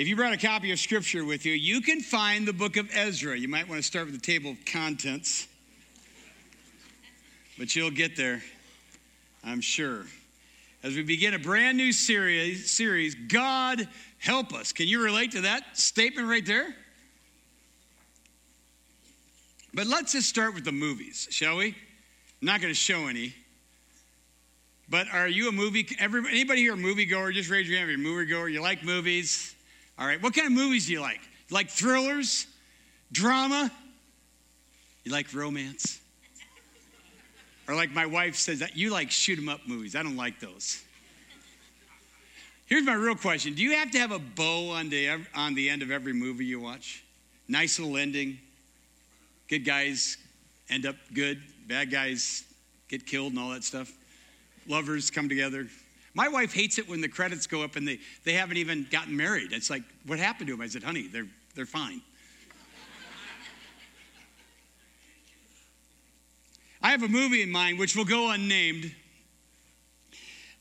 If you brought a copy of Scripture with you, you can find the book of Ezra. You might want to start with the table of contents, but you'll get there, I'm sure. As we begin a brand new series, series God help us. Can you relate to that statement right there? But let's just start with the movies, shall we? I'm not going to show any. But are you a movie? Everybody, anybody here a moviegoer? Just raise your hand if you're a moviegoer. You like movies? All right. What kind of movies do you like? You like thrillers? Drama? You like romance? Or like my wife says that you like shoot 'em up movies. I don't like those. Here's my real question. Do you have to have a bow on the, on the end of every movie you watch? Nice little ending. Good guys end up good. Bad guys get killed and all that stuff. Lovers come together. My wife hates it when the credits go up and they, they haven't even gotten married. It's like, what happened to them? I said, honey, they're, they're fine. I have a movie in mind which will go unnamed.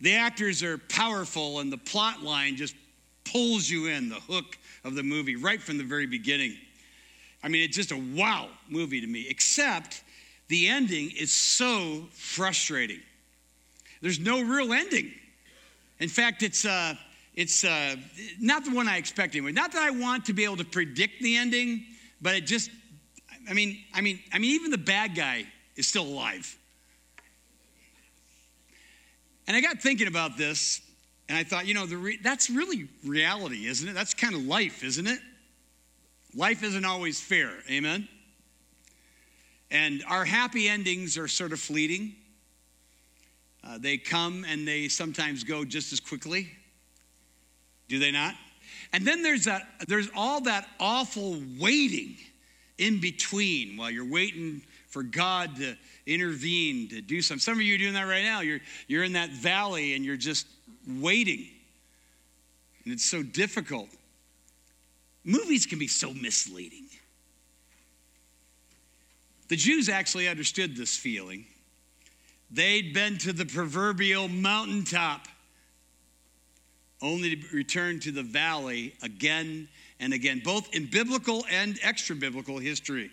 The actors are powerful, and the plot line just pulls you in, the hook of the movie, right from the very beginning. I mean, it's just a wow movie to me, except the ending is so frustrating. There's no real ending. In fact, it's, uh, it's uh, not the one I expected. Not that I want to be able to predict the ending, but it just, I mean, I mean, I mean, even the bad guy is still alive. And I got thinking about this, and I thought, you know, re- that's really reality, isn't it? That's kind of life, isn't it? Life isn't always fair, amen? And our happy endings are sort of fleeting. Uh, they come and they sometimes go just as quickly. Do they not? And then there's that there's all that awful waiting in between while you're waiting for God to intervene to do something. Some of you are doing that right now. You're you're in that valley and you're just waiting. And it's so difficult. Movies can be so misleading. The Jews actually understood this feeling. They'd been to the proverbial mountaintop only to return to the valley again and again, both in biblical and extra biblical history.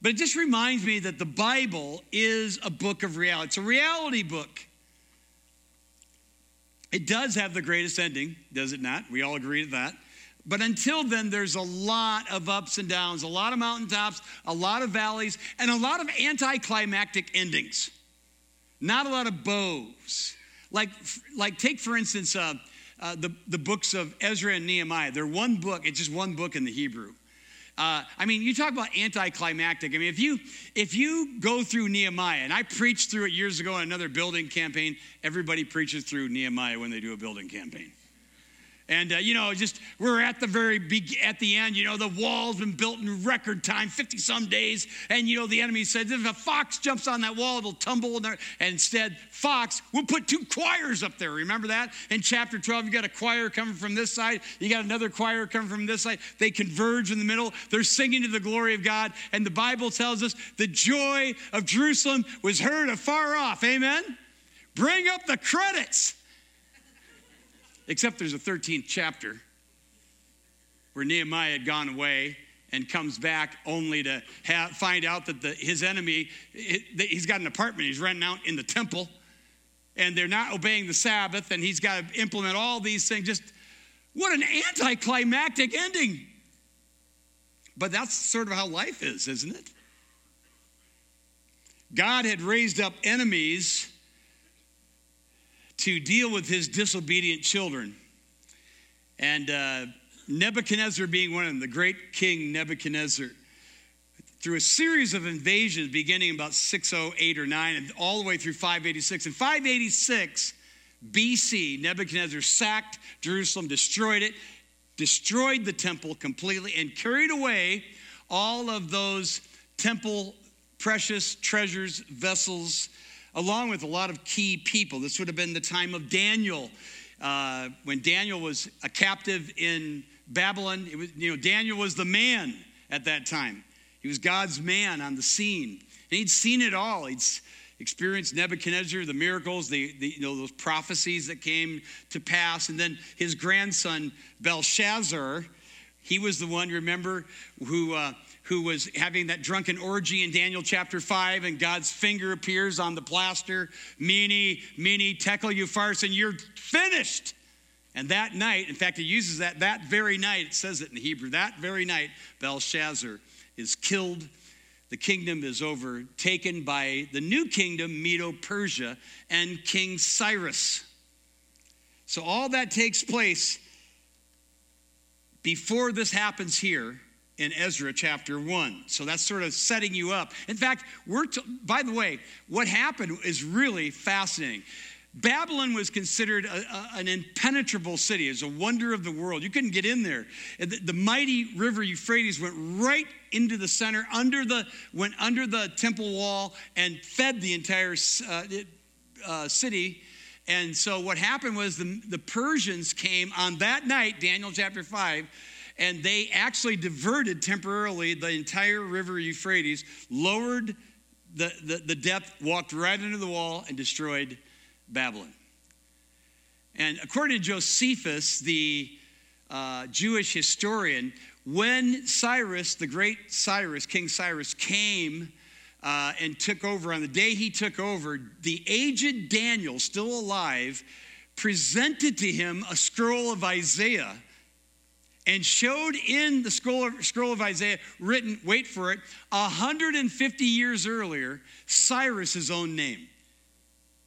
But it just reminds me that the Bible is a book of reality. It's a reality book. It does have the greatest ending, does it not? We all agree to that. But until then, there's a lot of ups and downs, a lot of mountaintops, a lot of valleys, and a lot of anticlimactic endings. Not a lot of bows. Like, like take for instance uh, uh, the, the books of Ezra and Nehemiah. They're one book, it's just one book in the Hebrew. Uh, I mean, you talk about anticlimactic. I mean, if you if you go through Nehemiah, and I preached through it years ago on another building campaign, everybody preaches through Nehemiah when they do a building campaign. And, uh, you know, just we're at the very be- at the end, you know, the wall's been built in record time, 50 some days. And, you know, the enemy says if a fox jumps on that wall, it'll tumble. And instead, fox, we'll put two choirs up there. Remember that? In chapter 12, you got a choir coming from this side, you got another choir coming from this side. They converge in the middle. They're singing to the glory of God. And the Bible tells us the joy of Jerusalem was heard afar off. Amen? Bring up the credits except there's a 13th chapter where Nehemiah had gone away and comes back only to have, find out that the, his enemy, he's got an apartment he's renting out in the temple, and they're not obeying the Sabbath, and he's got to implement all these things. Just what an anticlimactic ending. But that's sort of how life is, isn't it? God had raised up enemies to deal with his disobedient children. And uh, Nebuchadnezzar being one of them, the great king Nebuchadnezzar, through a series of invasions beginning about 608 or 9 and all the way through 586. In 586 BC, Nebuchadnezzar sacked Jerusalem, destroyed it, destroyed the temple completely, and carried away all of those temple precious treasures, vessels, along with a lot of key people. This would have been the time of Daniel, uh, when Daniel was a captive in Babylon. Was, you know, Daniel was the man at that time. He was God's man on the scene. And he'd seen it all. He'd, experienced Nebuchadnezzar, the miracles, the, the, you know, those prophecies that came to pass. And then his grandson, Belshazzar, he was the one, remember, who, uh, who was having that drunken orgy in Daniel chapter 5, and God's finger appears on the plaster. Mene, mene, tekel upharsin, you're finished. And that night, in fact, he uses that that very night, it says it in Hebrew, that very night, Belshazzar is killed. The kingdom is overtaken by the new kingdom, Medo Persia, and King Cyrus. So all that takes place before this happens here in Ezra chapter 1. So that's sort of setting you up. In fact, we're to, by the way, what happened is really fascinating. Babylon was considered a, a, an impenetrable city, as a wonder of the world. You couldn't get in there. The, the, mighty river Euphrates went right into the center, under the went under the temple wall, and fed the entire uh, uh, city. And so what happened was the, the Persians came on that night, Daniel chapter five, and they actually diverted temporarily the entire river Euphrates, lowered the, the, the depth, walked right into the wall, and destroyed Babylon. And according to Josephus, the uh, Jewish historian, when Cyrus, the great Cyrus, King Cyrus, came uh, and took over, on the day he took over, the aged Daniel, still alive, presented to him a scroll of Isaiah and showed in the scroll of, scroll of Isaiah, written, wait for it, 150 years earlier, Cyrus's own name.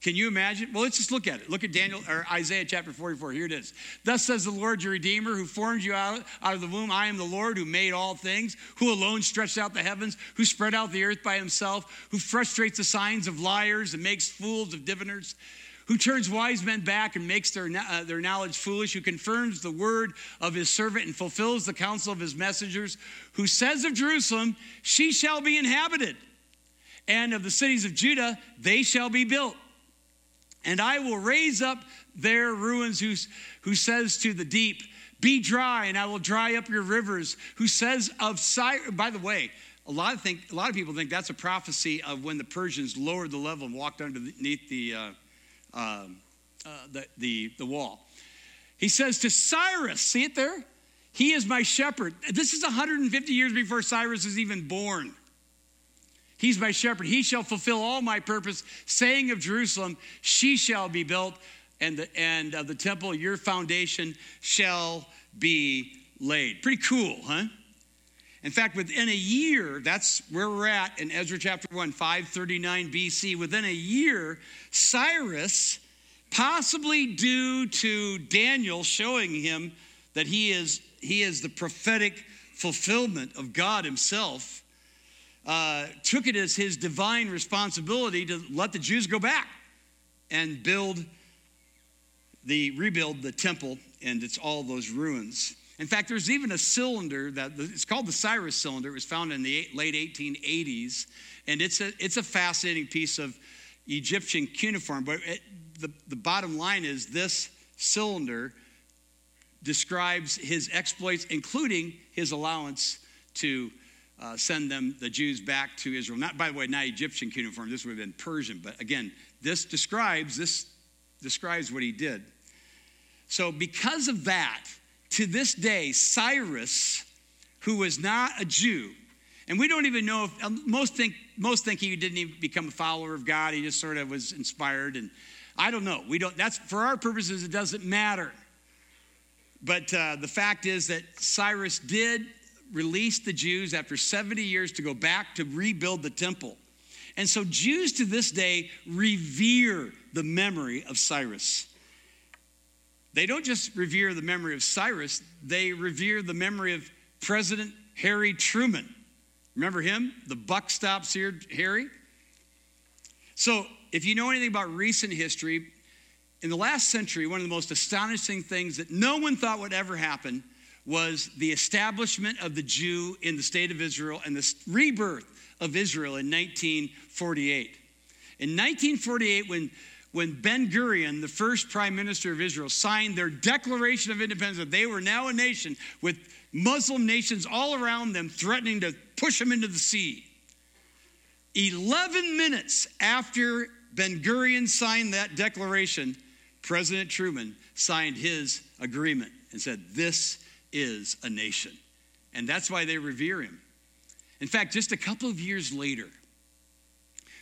Can you imagine? Well, let's just look at it. Look at Daniel or Isaiah chapter 44. Here it is. Thus says the Lord your Redeemer, who formed you out, out of the womb. I am the Lord who made all things, who alone stretched out the heavens, who spread out the earth by himself, who frustrates the signs of liars and makes fools of diviners who turns wise men back and makes their, uh, their knowledge foolish, who confirms the word of his servant and fulfills the counsel of his messengers, who says of Jerusalem, She shall be inhabited, and of the cities of Judah, they shall be built. And I will raise up their ruins, who, who says to the deep, Be dry, and I will dry up your rivers, who says of Cyrus, by the way, a lot of think a lot of people think that's a prophecy of when the Persians lowered the level and walked underneath the uh, um, uh, the, the, the wall. He says to Cyrus, see it there? He is my shepherd. This is 150 years before Cyrus is even born. He's my shepherd. He shall fulfill all my purpose, saying of Jerusalem, she shall be built, and the, and of the temple, your foundation shall be laid. Pretty cool, huh? In fact, within a year, that's where we're at in Ezra chapter 1, 539 BC. Within a year, Cyrus, possibly due to Daniel showing him that he is, he is the prophetic fulfillment of God himself, uh, took it as his divine responsibility to let the Jews go back and build the rebuild the temple and it's all those ruins. In fact, there's even a cylinder that it's called the Cyrus cylinder. It was found in the late 1880s, and it's a it's a fascinating piece of Egyptian cuneiform. But it, the the bottom line is this cylinder describes his exploits, including his allowance to uh, send them the Jews back to Israel. Not by the way, not Egyptian cuneiform. This would have been Persian, but again, this describes this describes what he did. So because of that to this day, Cyrus, who was not a Jew, and we don't even know if um, most think most think he didn't even become a follower of God. He just sort of was inspired, and I don't know. We don't. That's for our purposes. It doesn't matter. But uh, the fact is that Cyrus did release the Jews after 70 years to go back to rebuild the temple. And so Jews to this day revere the memory of Cyrus. They don't just revere the memory of Cyrus, they revere the memory of President Harry Truman. Remember him? The buck stops here, Harry. So, if you know anything about recent history, in the last century, one of the most astonishing things that no one thought would ever happen was the establishment of the Jew in the state of Israel and the rebirth of Israel in 1948. In 1948, when when Ben Gurion, the first prime minister of Israel, signed their Declaration of Independence, that they were now a nation with Muslim nations all around them threatening to push them into the sea. 11 minutes after Ben Gurion signed that declaration, President Truman signed his agreement and said, This is a nation. And that's why they revere him. In fact, just a couple of years later,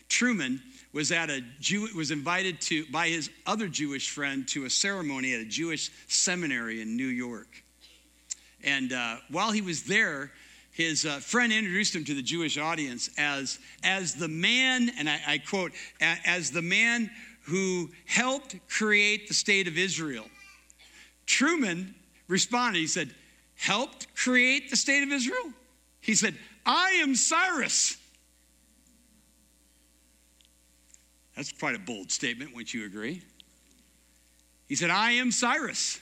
Truman was at a Jew, was invited to by his other Jewish friend to a ceremony at a Jewish seminary in New York. And uh, while he was there, his uh, friend introduced him to the Jewish audience as, as the man, and I, I quote, as the man who helped create the state of Israel. Truman responded, he said, helped create the state of Israel? He said, I am Cyrus. That's quite a bold statement, wouldn't you agree? He said, I am Cyrus.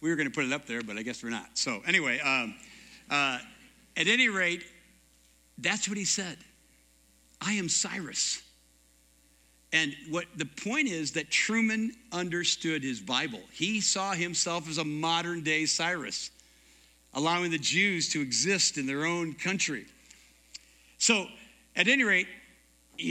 We were going to put it up there, but I guess we're not. So, anyway, um, uh, at any rate, that's what he said. I am Cyrus. And what the point is that Truman understood his Bible. He saw himself as a modern day Cyrus, allowing the Jews to exist in their own country. So, at any rate,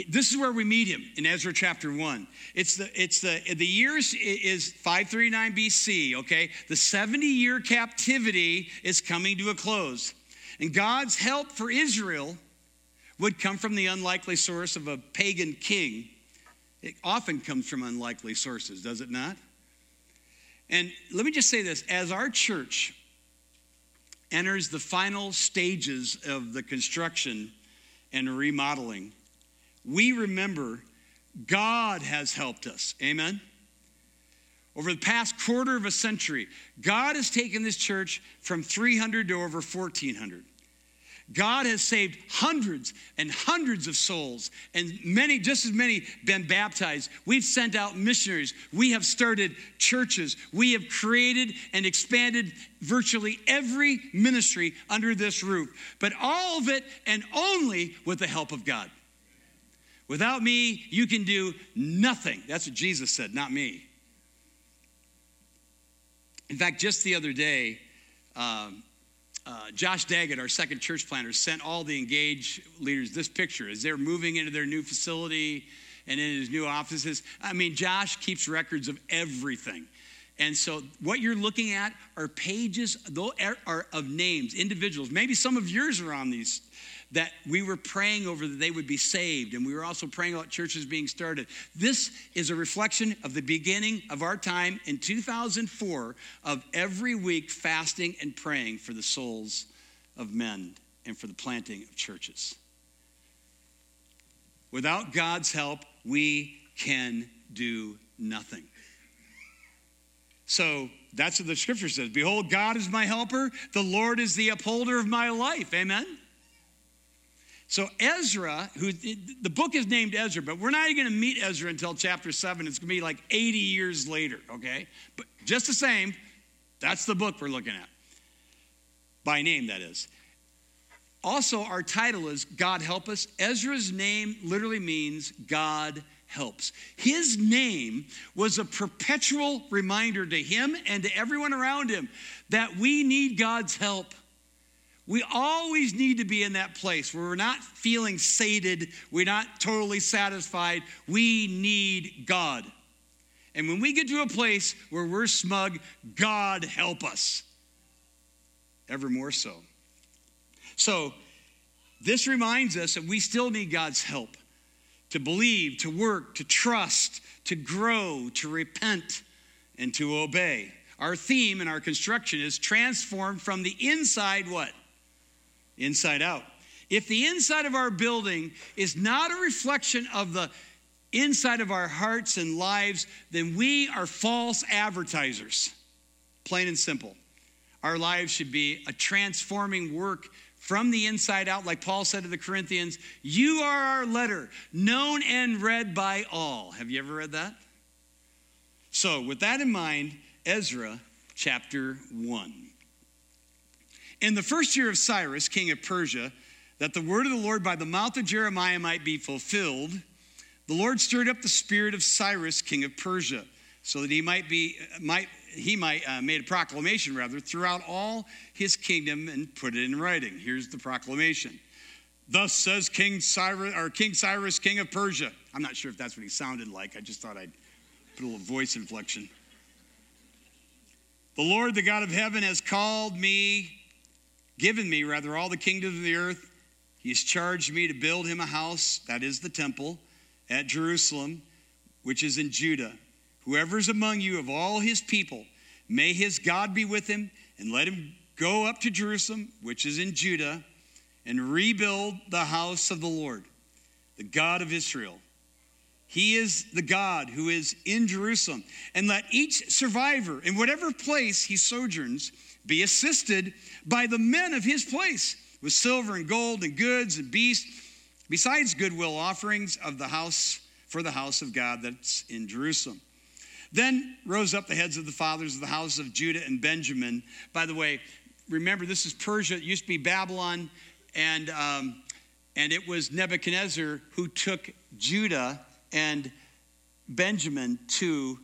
this is where we meet him in Ezra chapter 1. It's the it's the the years is 539 BC, okay? The 70 year captivity is coming to a close. And God's help for Israel would come from the unlikely source of a pagan king it often comes from unlikely sources, does it not? And let me just say this as our church enters the final stages of the construction and remodeling, we remember God has helped us. Amen? Over the past quarter of a century, God has taken this church from 300 to over 1,400. God has saved hundreds and hundreds of souls, and many, just as many, been baptized. We've sent out missionaries. We have started churches. We have created and expanded virtually every ministry under this roof. But all of it and only with the help of God. Without me, you can do nothing. That's what Jesus said, not me. In fact, just the other day, um, uh, Josh Daggett, our second church planter, sent all the engaged leaders this picture as they're moving into their new facility and in his new offices. I mean, Josh keeps records of everything. And so, what you're looking at are pages er, are of names, individuals. Maybe some of yours are on these that we were praying over that they would be saved, and we were also praying about churches being started. This is a reflection of the beginning of our time in 2004 of every week fasting and praying for the souls of men and for the planting of churches. Without God's help, we can do nothing. So that's what the scripture says Behold, God is my helper, the Lord is the upholder of my life. Amen. So Ezra, who the book is named Ezra, but we're not even going to meet Ezra until chapter 7. It's going to be like 80 years later, okay? But just the same, that's the book we're looking at. By name, that is. Also, our title is God Help Us. Ezra's name literally means God helps. His name was a perpetual reminder to him and to everyone around him that we need God's help. We always need to be in that place where we're not feeling sated, we're not totally satisfied. We need God. And when we get to a place where we're smug, God help us. Ever more so. So, this reminds us that we still need God's help to believe, to work, to trust, to grow, to repent, and to obey. Our theme in our construction is transformed from the inside what? inside out. If the inside of our building is not a reflection of the inside of our hearts and lives, then we are false advertisers. Plain and simple. Our lives should be a transforming work from the inside out, like Paul said to the Corinthians, You are our letter, known and read by all. Have you ever read that? So, with that in mind, Ezra chapter 1. In the first year of Cyrus, king of Persia, that the word of the Lord by the mouth of Jeremiah might be fulfilled, the Lord stirred up the spirit of Cyrus, king of Persia, so that he might be might he might uh, made a proclamation rather throughout all his kingdom and put it in writing. Here's the proclamation. Thus says King Cyrus, or King Cyrus, king of Persia. I'm not sure if that's what he sounded like. I just thought I'd put a little voice inflection. The Lord, the God of heaven, has called me, given me, rather, all the kingdoms of the earth. He has charged me to build him a house, that is the temple, at Jerusalem, which is in Judah. Whoever is among you of all his people, may his God be with him, and let him go up to Jerusalem, which is in Judah, and rebuild the house of the Lord, the God of Israel. He is the God who is in Jerusalem. And let each survivor, in whatever place he sojourns, be assisted by the men of his place with silver and gold and goods and beasts, besides goodwill offerings of the house for the house of God that's in Jerusalem. Then rose up the heads of the fathers of the house of Judah and Benjamin. By the way, remember this is Persia. It used to be Babylon, and um, and it was Nebuchadnezzar who took Judah and Benjamin to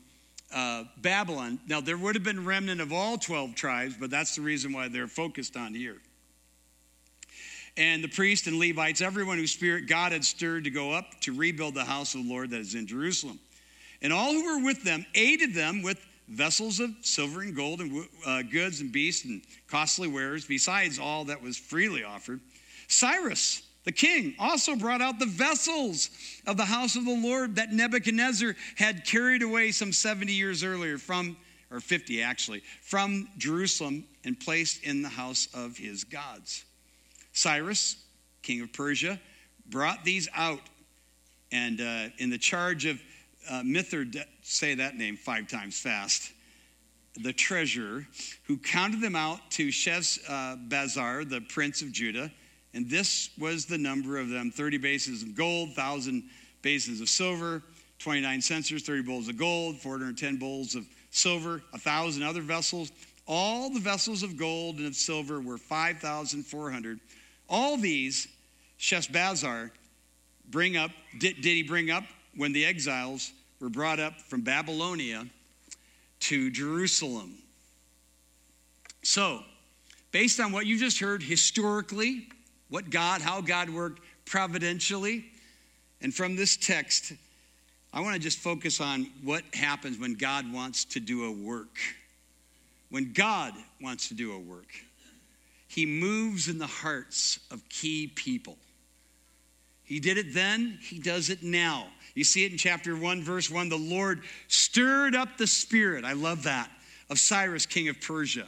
uh, Babylon. Now there would have been remnant of all twelve tribes, but that's the reason why they're focused on here. And the priests and Levites, everyone whose spirit God had stirred to go up to rebuild the house of the Lord that is in Jerusalem. And all who were with them aided them with vessels of silver and gold and uh, goods and beasts and costly wares, besides all that was freely offered. Cyrus, the king, also brought out the vessels of the house of the Lord that Nebuchadnezzar had carried away some 70 years earlier from, or 50 actually, from Jerusalem and placed in the house of his gods. Cyrus, king of Persia, brought these out and uh, in the charge of uh, Mithrid, say that name five times fast, the treasurer, who counted them out to Sheshbazzar, uh, the prince of Judah. And this was the number of them 30 bases of gold, 1,000 bases of silver, 29 censers, 30 bowls of gold, 410 bowls of silver, 1,000 other vessels. All the vessels of gold and of silver were 5,400. All these Sheshbazzar bring up, did, did he bring up when the exiles were brought up from Babylonia to Jerusalem. So, based on what you just heard historically, what God, how God worked providentially, and from this text, I want to just focus on what happens when God wants to do a work. When God wants to do a work, He moves in the hearts of key people. He did it then, He does it now. You see it in chapter 1, verse 1. The Lord stirred up the spirit, I love that, of Cyrus, king of Persia.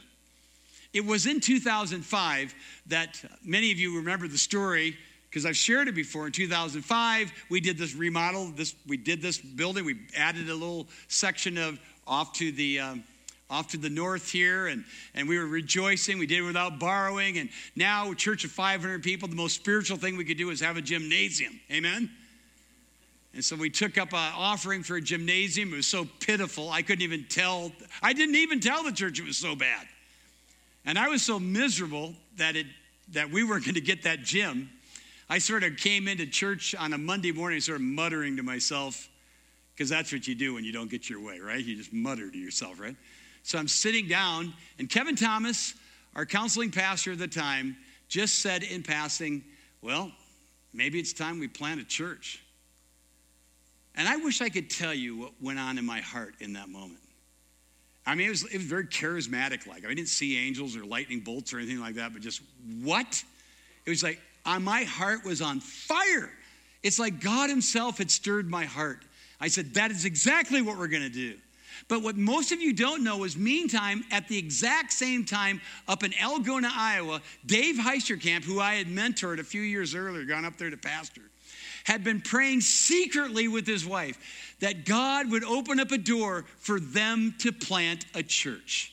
It was in 2005 that many of you remember the story because I've shared it before. In 2005, we did this remodel. This we did this building. We added a little section of off to the um, off to the north here, and and we were rejoicing. We did it without borrowing, and now a church of 500 people. The most spiritual thing we could do is have a gymnasium. Amen. And so we took up an offering for a gymnasium. It was so pitiful. I couldn't even tell. I didn't even tell the church it was so bad. And I was so miserable that, it, that we weren't going to get that gym. I sort of came into church on a Monday morning, sort of muttering to myself, because that's what you do when you don't get your way, right? You just mutter to yourself, right? So I'm sitting down, and Kevin Thomas, our counseling pastor at the time, just said in passing, Well, maybe it's time we plant a church. And I wish I could tell you what went on in my heart in that moment. I mean, it was, it was very charismatic like. I didn't see angels or lightning bolts or anything like that, but just what? It was like uh, my heart was on fire. It's like God Himself had stirred my heart. I said, that is exactly what we're going to do. But what most of you don't know is, meantime, at the exact same time, up in Algona, Iowa, Dave Heisterkamp, who I had mentored a few years earlier, gone up there to pastor, had been praying secretly with his wife that God would open up a door for them to plant a church.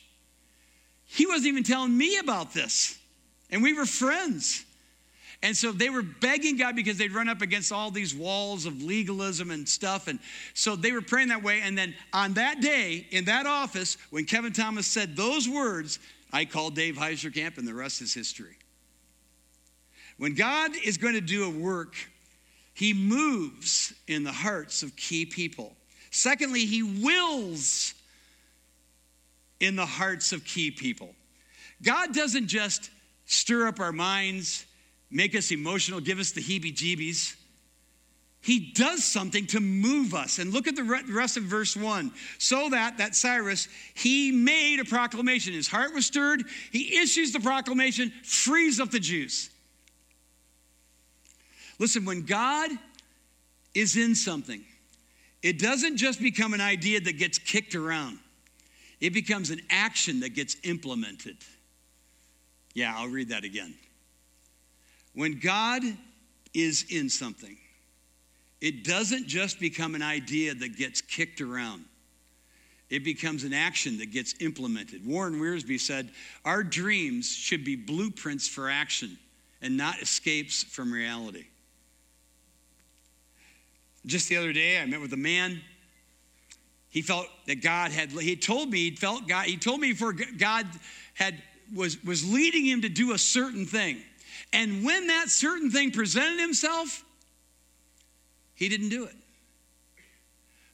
He wasn't even telling me about this, and we were friends. And so they were begging God because they'd run up against all these walls of legalism and stuff. And so they were praying that way. And then on that day, in that office, when Kevin Thomas said those words, I called Dave Heisterkamp, and the rest is history. When God is going to do a work, he moves in the hearts of key people. Secondly, he wills in the hearts of key people. God doesn't just stir up our minds make us emotional, give us the heebie jeebies. He does something to move us. And look at the rest of verse 1. So that, that Cyrus, he made a proclamation. His heart was stirred. He issues the proclamation, frees up the Jews. Listen, when God is in something, it doesn't just become an idea that gets kicked around, it becomes an action that gets implemented. Yeah, I'll read that again. When God is in something, it doesn't just become an idea that gets kicked around. It becomes an action that gets implemented. Warren Wiersbe said, Our dreams should be blueprints for action and not escapes from reality. Just the other day, I met with a man. He felt that God had, he told me, he felt God, he told me for God had, was, was leading him to do a certain thing. And when that certain thing presented himself, he didn't do it.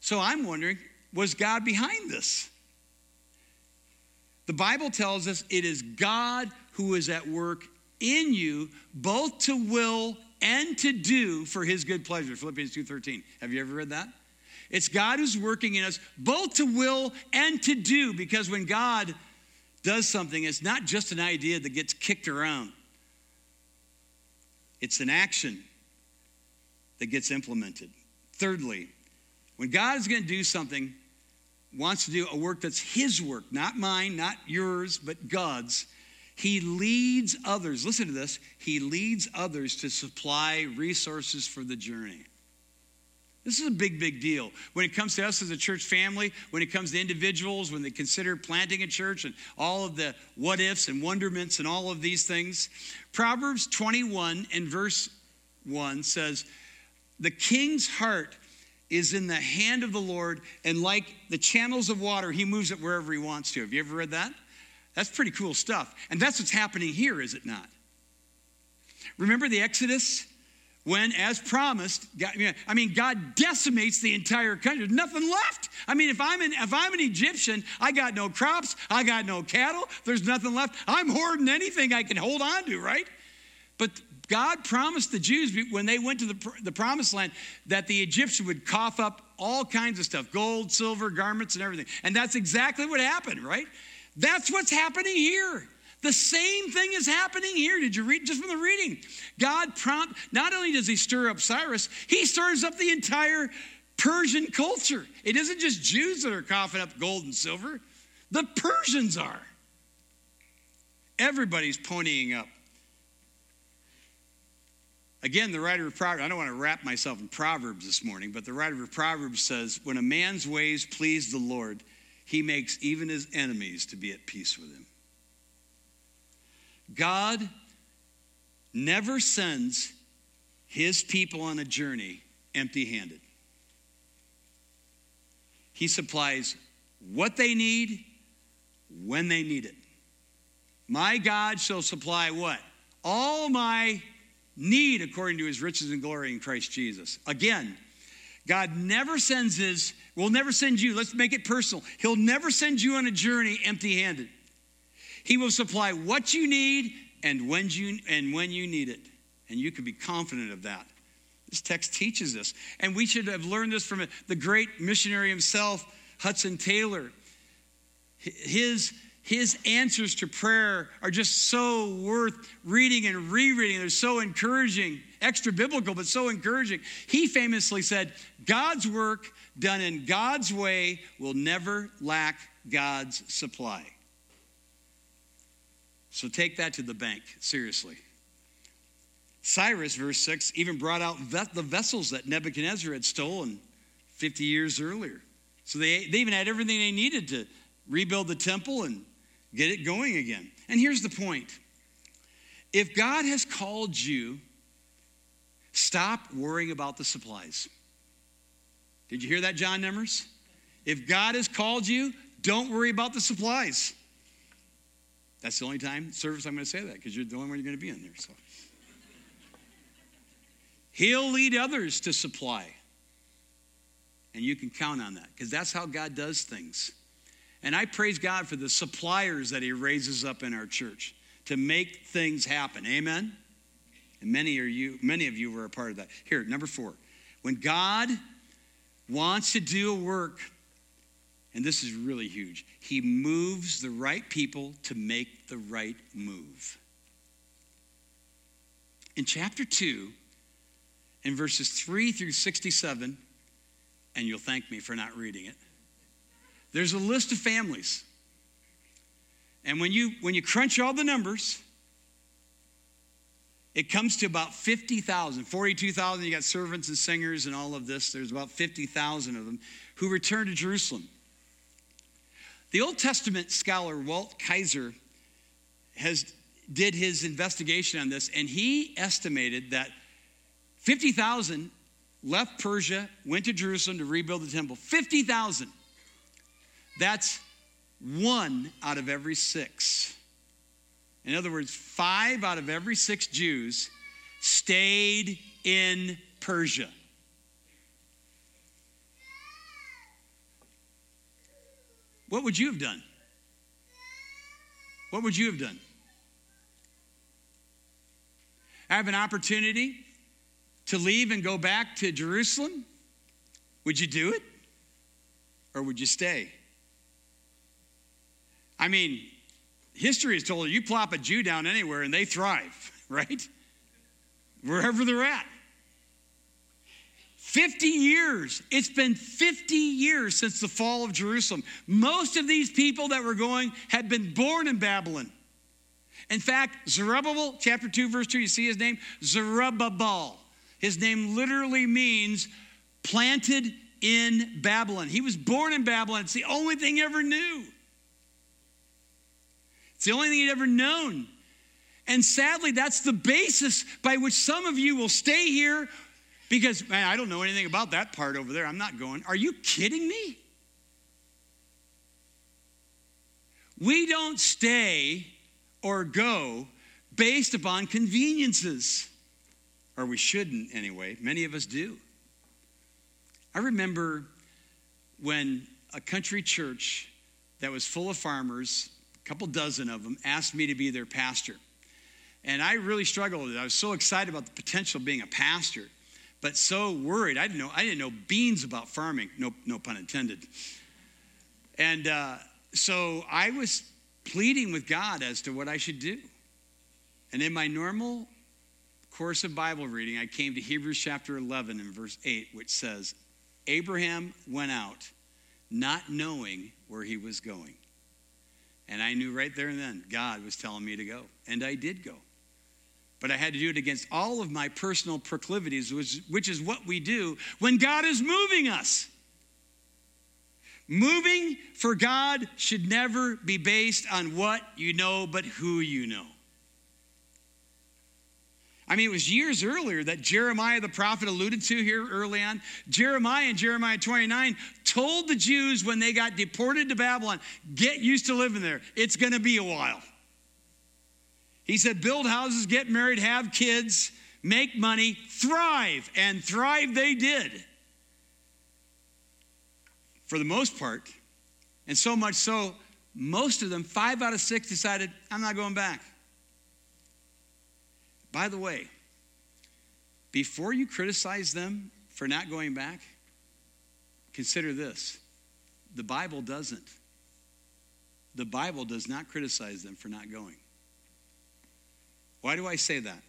So I'm wondering, was God behind this? The Bible tells us it is God who is at work in you, both to will and to do for his good pleasure. Philippians 2:13. Have you ever read that? It's God who's working in us both to will and to do because when God does something, it's not just an idea that gets kicked around. It's an action that gets implemented. Thirdly, when God is going to do something, wants to do a work that's his work, not mine, not yours, but God's, he leads others, listen to this, he leads others to supply resources for the journey. This is a big, big deal. When it comes to us as a church family, when it comes to individuals, when they consider planting a church and all of the what ifs and wonderments and all of these things, Proverbs 21 and verse 1 says, The king's heart is in the hand of the Lord, and like the channels of water, he moves it wherever he wants to. Have you ever read that? That's pretty cool stuff. And that's what's happening here, is it not? Remember the Exodus? When, as promised, God, I mean, God decimates the entire country. There's nothing left. I mean, if I'm, an, if I'm an Egyptian, I got no crops, I got no cattle, there's nothing left. I'm hoarding anything I can hold on to, right? But God promised the Jews when they went to the, the promised land that the Egyptian would cough up all kinds of stuff gold, silver, garments, and everything. And that's exactly what happened, right? That's what's happening here. The same thing is happening here. Did you read just from the reading? God prompt, not only does he stir up Cyrus, he stirs up the entire Persian culture. It isn't just Jews that are coughing up gold and silver, the Persians are. Everybody's ponying up. Again, the writer of Proverbs, I don't want to wrap myself in Proverbs this morning, but the writer of Proverbs says, When a man's ways please the Lord, he makes even his enemies to be at peace with him. God never sends his people on a journey empty handed. He supplies what they need when they need it. My God shall supply what? All my need according to his riches and glory in Christ Jesus. Again, God never sends his, will never send you, let's make it personal. He'll never send you on a journey empty handed. He will supply what you need and when you and when you need it. And you can be confident of that. This text teaches us. And we should have learned this from the great missionary himself, Hudson Taylor. His his answers to prayer are just so worth reading and rereading. They're so encouraging, extra biblical, but so encouraging. He famously said, God's work done in God's way will never lack God's supply. So take that to the bank, seriously. Cyrus, verse 6, even brought out the vessels that Nebuchadnezzar had stolen 50 years earlier. So they, they even had everything they needed to rebuild the temple and get it going again. And here's the point if God has called you, stop worrying about the supplies. Did you hear that, John Nemmers? If God has called you, don't worry about the supplies. That's the only time service I'm going to say that because you're the only one you're going to be in there. So He'll lead others to supply. And you can count on that because that's how God does things. And I praise God for the suppliers that He raises up in our church to make things happen. Amen? And many, are you, many of you were a part of that. Here, number four. When God wants to do a work, and this is really huge, he moves the right people to make the right move. In chapter 2, in verses 3 through 67, and you'll thank me for not reading it, there's a list of families. And when you, when you crunch all the numbers, it comes to about 50,000, 42,000. You got servants and singers and all of this. There's about 50,000 of them who return to Jerusalem. The Old Testament scholar Walt Kaiser has did his investigation on this, and he estimated that 50,000 left Persia, went to Jerusalem to rebuild the temple. 50,000. That's one out of every six. In other words, five out of every six Jews stayed in Persia. What would you have done? What would you have done? I have an opportunity to leave and go back to Jerusalem. Would you do it? Or would you stay? I mean, history has told you you plop a Jew down anywhere and they thrive, right? Wherever they're at. 50 years. It's been 50 years since the fall of Jerusalem. Most of these people that were going had been born in Babylon. In fact, Zerubbabel, chapter 2, verse 2, you see his name? Zerubbabel. His name literally means planted in Babylon. He was born in Babylon. It's the only thing he ever knew. The only thing he'd ever known. And sadly, that's the basis by which some of you will stay here because, man, I don't know anything about that part over there. I'm not going. Are you kidding me? We don't stay or go based upon conveniences. Or we shouldn't, anyway. Many of us do. I remember when a country church that was full of farmers, couple dozen of them, asked me to be their pastor. And I really struggled with it. I was so excited about the potential of being a pastor, but so worried. I didn't know, I didn't know beans about farming, no, no pun intended. And uh, so I was pleading with God as to what I should do. And in my normal course of Bible reading, I came to Hebrews chapter 11 and verse 8, which says, Abraham went out not knowing where he was going. And I knew right there and then God was telling me to go. And I did go. But I had to do it against all of my personal proclivities, which, which is what we do when God is moving us. Moving for God should never be based on what you know, but who you know. I mean, it was years earlier that Jeremiah the prophet alluded to here early on. Jeremiah in Jeremiah 29 told the Jews when they got deported to Babylon, get used to living there. It's going to be a while. He said, build houses, get married, have kids, make money, thrive. And thrive they did for the most part. And so much so, most of them, five out of six, decided, I'm not going back. By the way, before you criticize them for not going back, consider this the Bible doesn't. The Bible does not criticize them for not going. Why do I say that?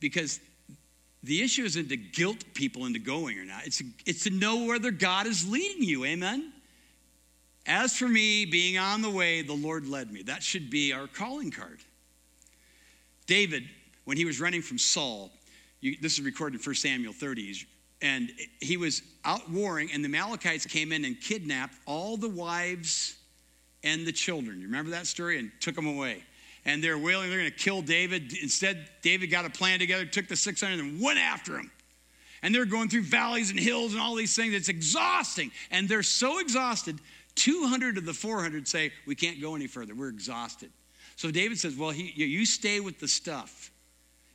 Because the issue isn't to guilt people into going or not, it's, it's to know whether God is leading you. Amen? As for me, being on the way, the Lord led me. That should be our calling card. David, when he was running from Saul, you, this is recorded in 1 Samuel 30, and he was out warring, and the Amalekites came in and kidnapped all the wives and the children. You remember that story? And took them away and they're wailing, they're going to kill David. Instead, David got a plan together, took the 600 and went after him. And they're going through valleys and hills and all these things. It's exhausting. And they're so exhausted, 200 of the 400 say, We can't go any further. We're exhausted. So David says, Well, he, you stay with the stuff,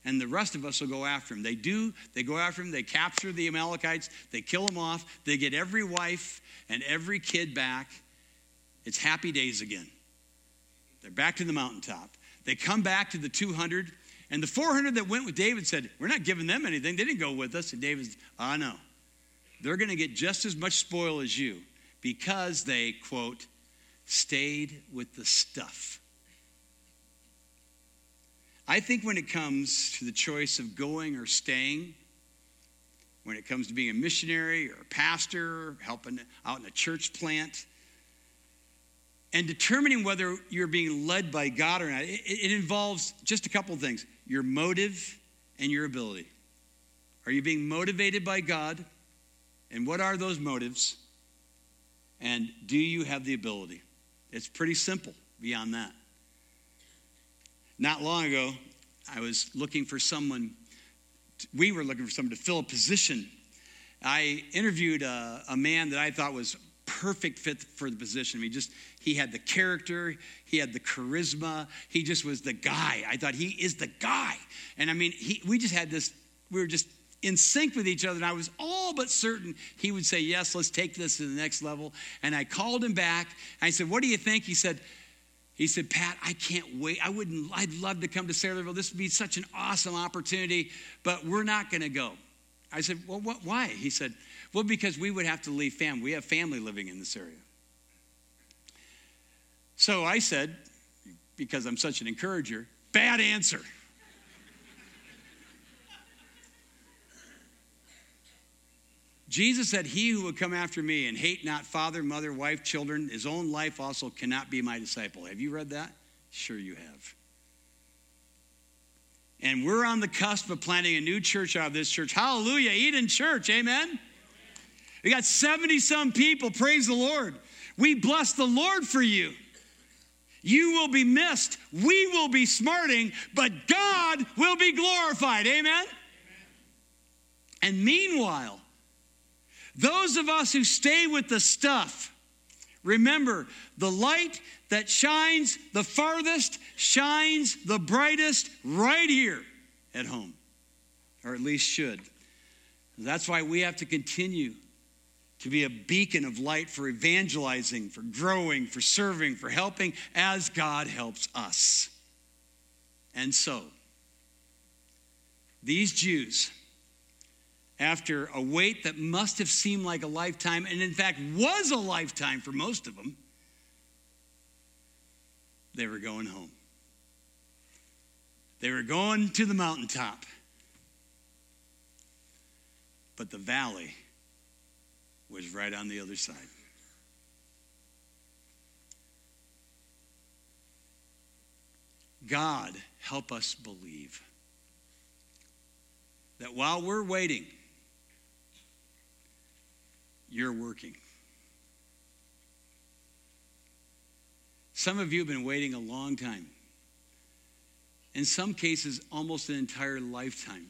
and the rest of us will go after him. They do. They go after him. They capture the Amalekites. They kill them off. They get every wife and every kid back. It's happy days again. They're back to the mountaintop. They come back to the 200, And the 400 that went with David said, We're not giving them anything. They didn't go with us. And David said, Ah, no. They're going to get just as much spoil as you because they, quote, stayed with the stuff. I think when it comes to the choice of going or staying, when it comes to being a missionary or a pastor, helping out in a church plant, and determining whether you're being led by God or not, it, it involves just a couple of things your motive and your ability. Are you being motivated by God? And what are those motives? And do you have the ability? It's pretty simple beyond that. Not long ago, I was looking for someone, we were looking for someone to fill a position. I interviewed a, a man that I thought was perfect fit for the position. Mean, just he had the character, he had the charisma, he just was the guy. I thought he is the guy. And I mean, he, we just had this, we were just in sync with each other, and I was all but certain he would say, Yes, let's take this to the next level. And I called him back. I said, What do you think? He said, he said, Pat, I can't wait. I wouldn't, I'd love to come to Saylorville. This would be such an awesome opportunity, but we're not going to go. I said, Well, what, why? He said, Well, because we would have to leave family. We have family living in this area. So I said, because I'm such an encourager, bad answer. Jesus said, He who would come after me and hate not father, mother, wife, children, his own life also cannot be my disciple. Have you read that? Sure, you have. And we're on the cusp of planting a new church out of this church. Hallelujah, Eden Church, amen? We got 70 some people, praise the Lord. We bless the Lord for you. You will be missed, we will be smarting, but God will be glorified, amen? amen. And meanwhile, those of us who stay with the stuff, remember the light that shines the farthest shines the brightest right here at home, or at least should. That's why we have to continue to be a beacon of light for evangelizing, for growing, for serving, for helping as God helps us. And so, these Jews after a wait that must have seemed like a lifetime, and in fact was a lifetime for most of them, they were going home. They were going to the mountaintop. But the valley was right on the other side. God, help us believe that while we're waiting, you're working. Some of you have been waiting a long time. In some cases, almost an entire lifetime.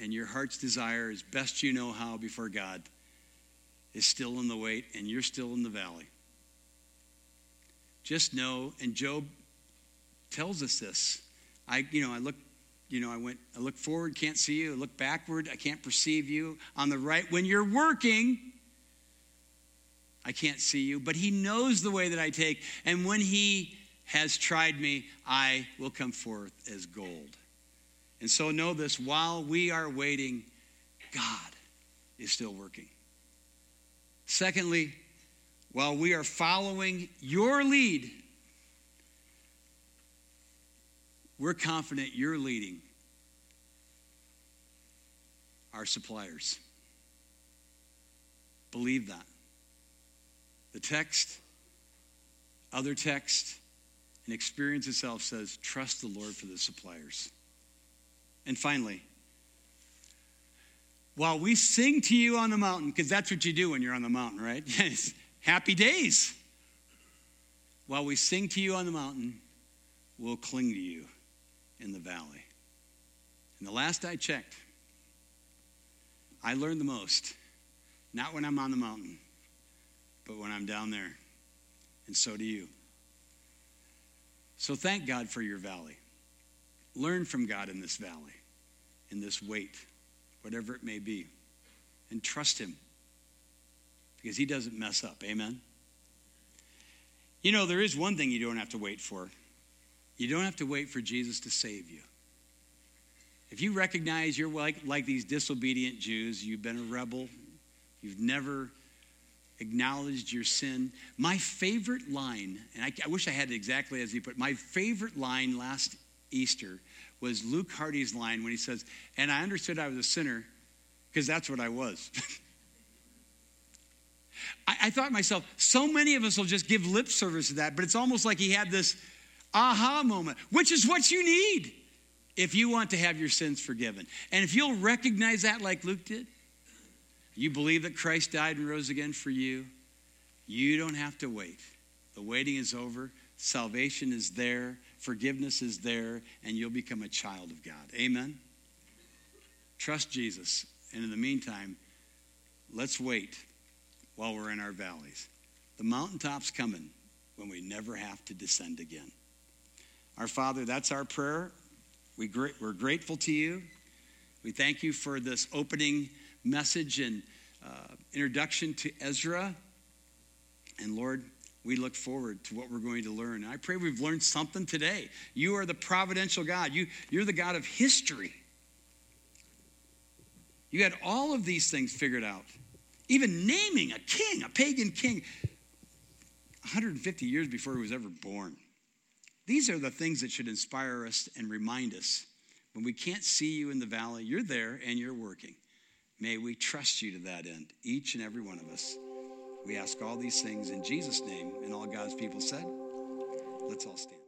And your heart's desire, as best you know how before God, is still in the wait, and you're still in the valley. Just know, and Job tells us this. I, you know, I look you know, I went, I look forward, can't see you. I look backward, I can't perceive you. On the right, when you're working, I can't see you. But He knows the way that I take. And when He has tried me, I will come forth as gold. And so know this while we are waiting, God is still working. Secondly, while we are following your lead, we're confident you're leading our suppliers. Believe that. The text, other text, and experience itself says trust the Lord for the suppliers. And finally, while we sing to you on the mountain, because that's what you do when you're on the mountain, right? Yes. Happy days. While we sing to you on the mountain, we'll cling to you in the valley. And the last I checked, I learn the most, not when I'm on the mountain, but when I'm down there. And so do you. So thank God for your valley. Learn from God in this valley, in this wait, whatever it may be, and trust Him because He doesn't mess up. Amen? You know, there is one thing you don't have to wait for You don't have to wait for Jesus to save you. If you recognize you're like, like these disobedient Jews, you've been a rebel, you've never acknowledged your sin. My favorite line, and I, I wish I had it exactly as he put my favorite line last Easter was Luke Hardy's line when he says, And I understood I was a sinner because that's what I was. I, I thought to myself, so many of us will just give lip service to that, but it's almost like he had this aha moment, which is what you need if you want to have your sins forgiven. And if you'll recognize that like Luke did, you believe that Christ died and rose again for you, you don't have to wait. The waiting is over, salvation is there, forgiveness is there, and you'll become a child of God. Amen? Trust Jesus. And in the meantime, let's wait while we're in our valleys. The mountaintop's coming when we never have to descend again. Our Father, that's our prayer. We we're grateful to you. We thank you for this opening message and uh, introduction to Ezra. And Lord, we look forward to what we're going to learn. I pray we've learned something today. You are the providential God, you, you're the God of history. You had all of these things figured out, even naming a king, a pagan king, 150 years before he was ever born. These are the things that should inspire us and remind us when we can't see you in the valley, you're there and you're working. May we trust you to that end, each and every one of us. We ask all these things in Jesus' name, and all God's people said, let's all stand.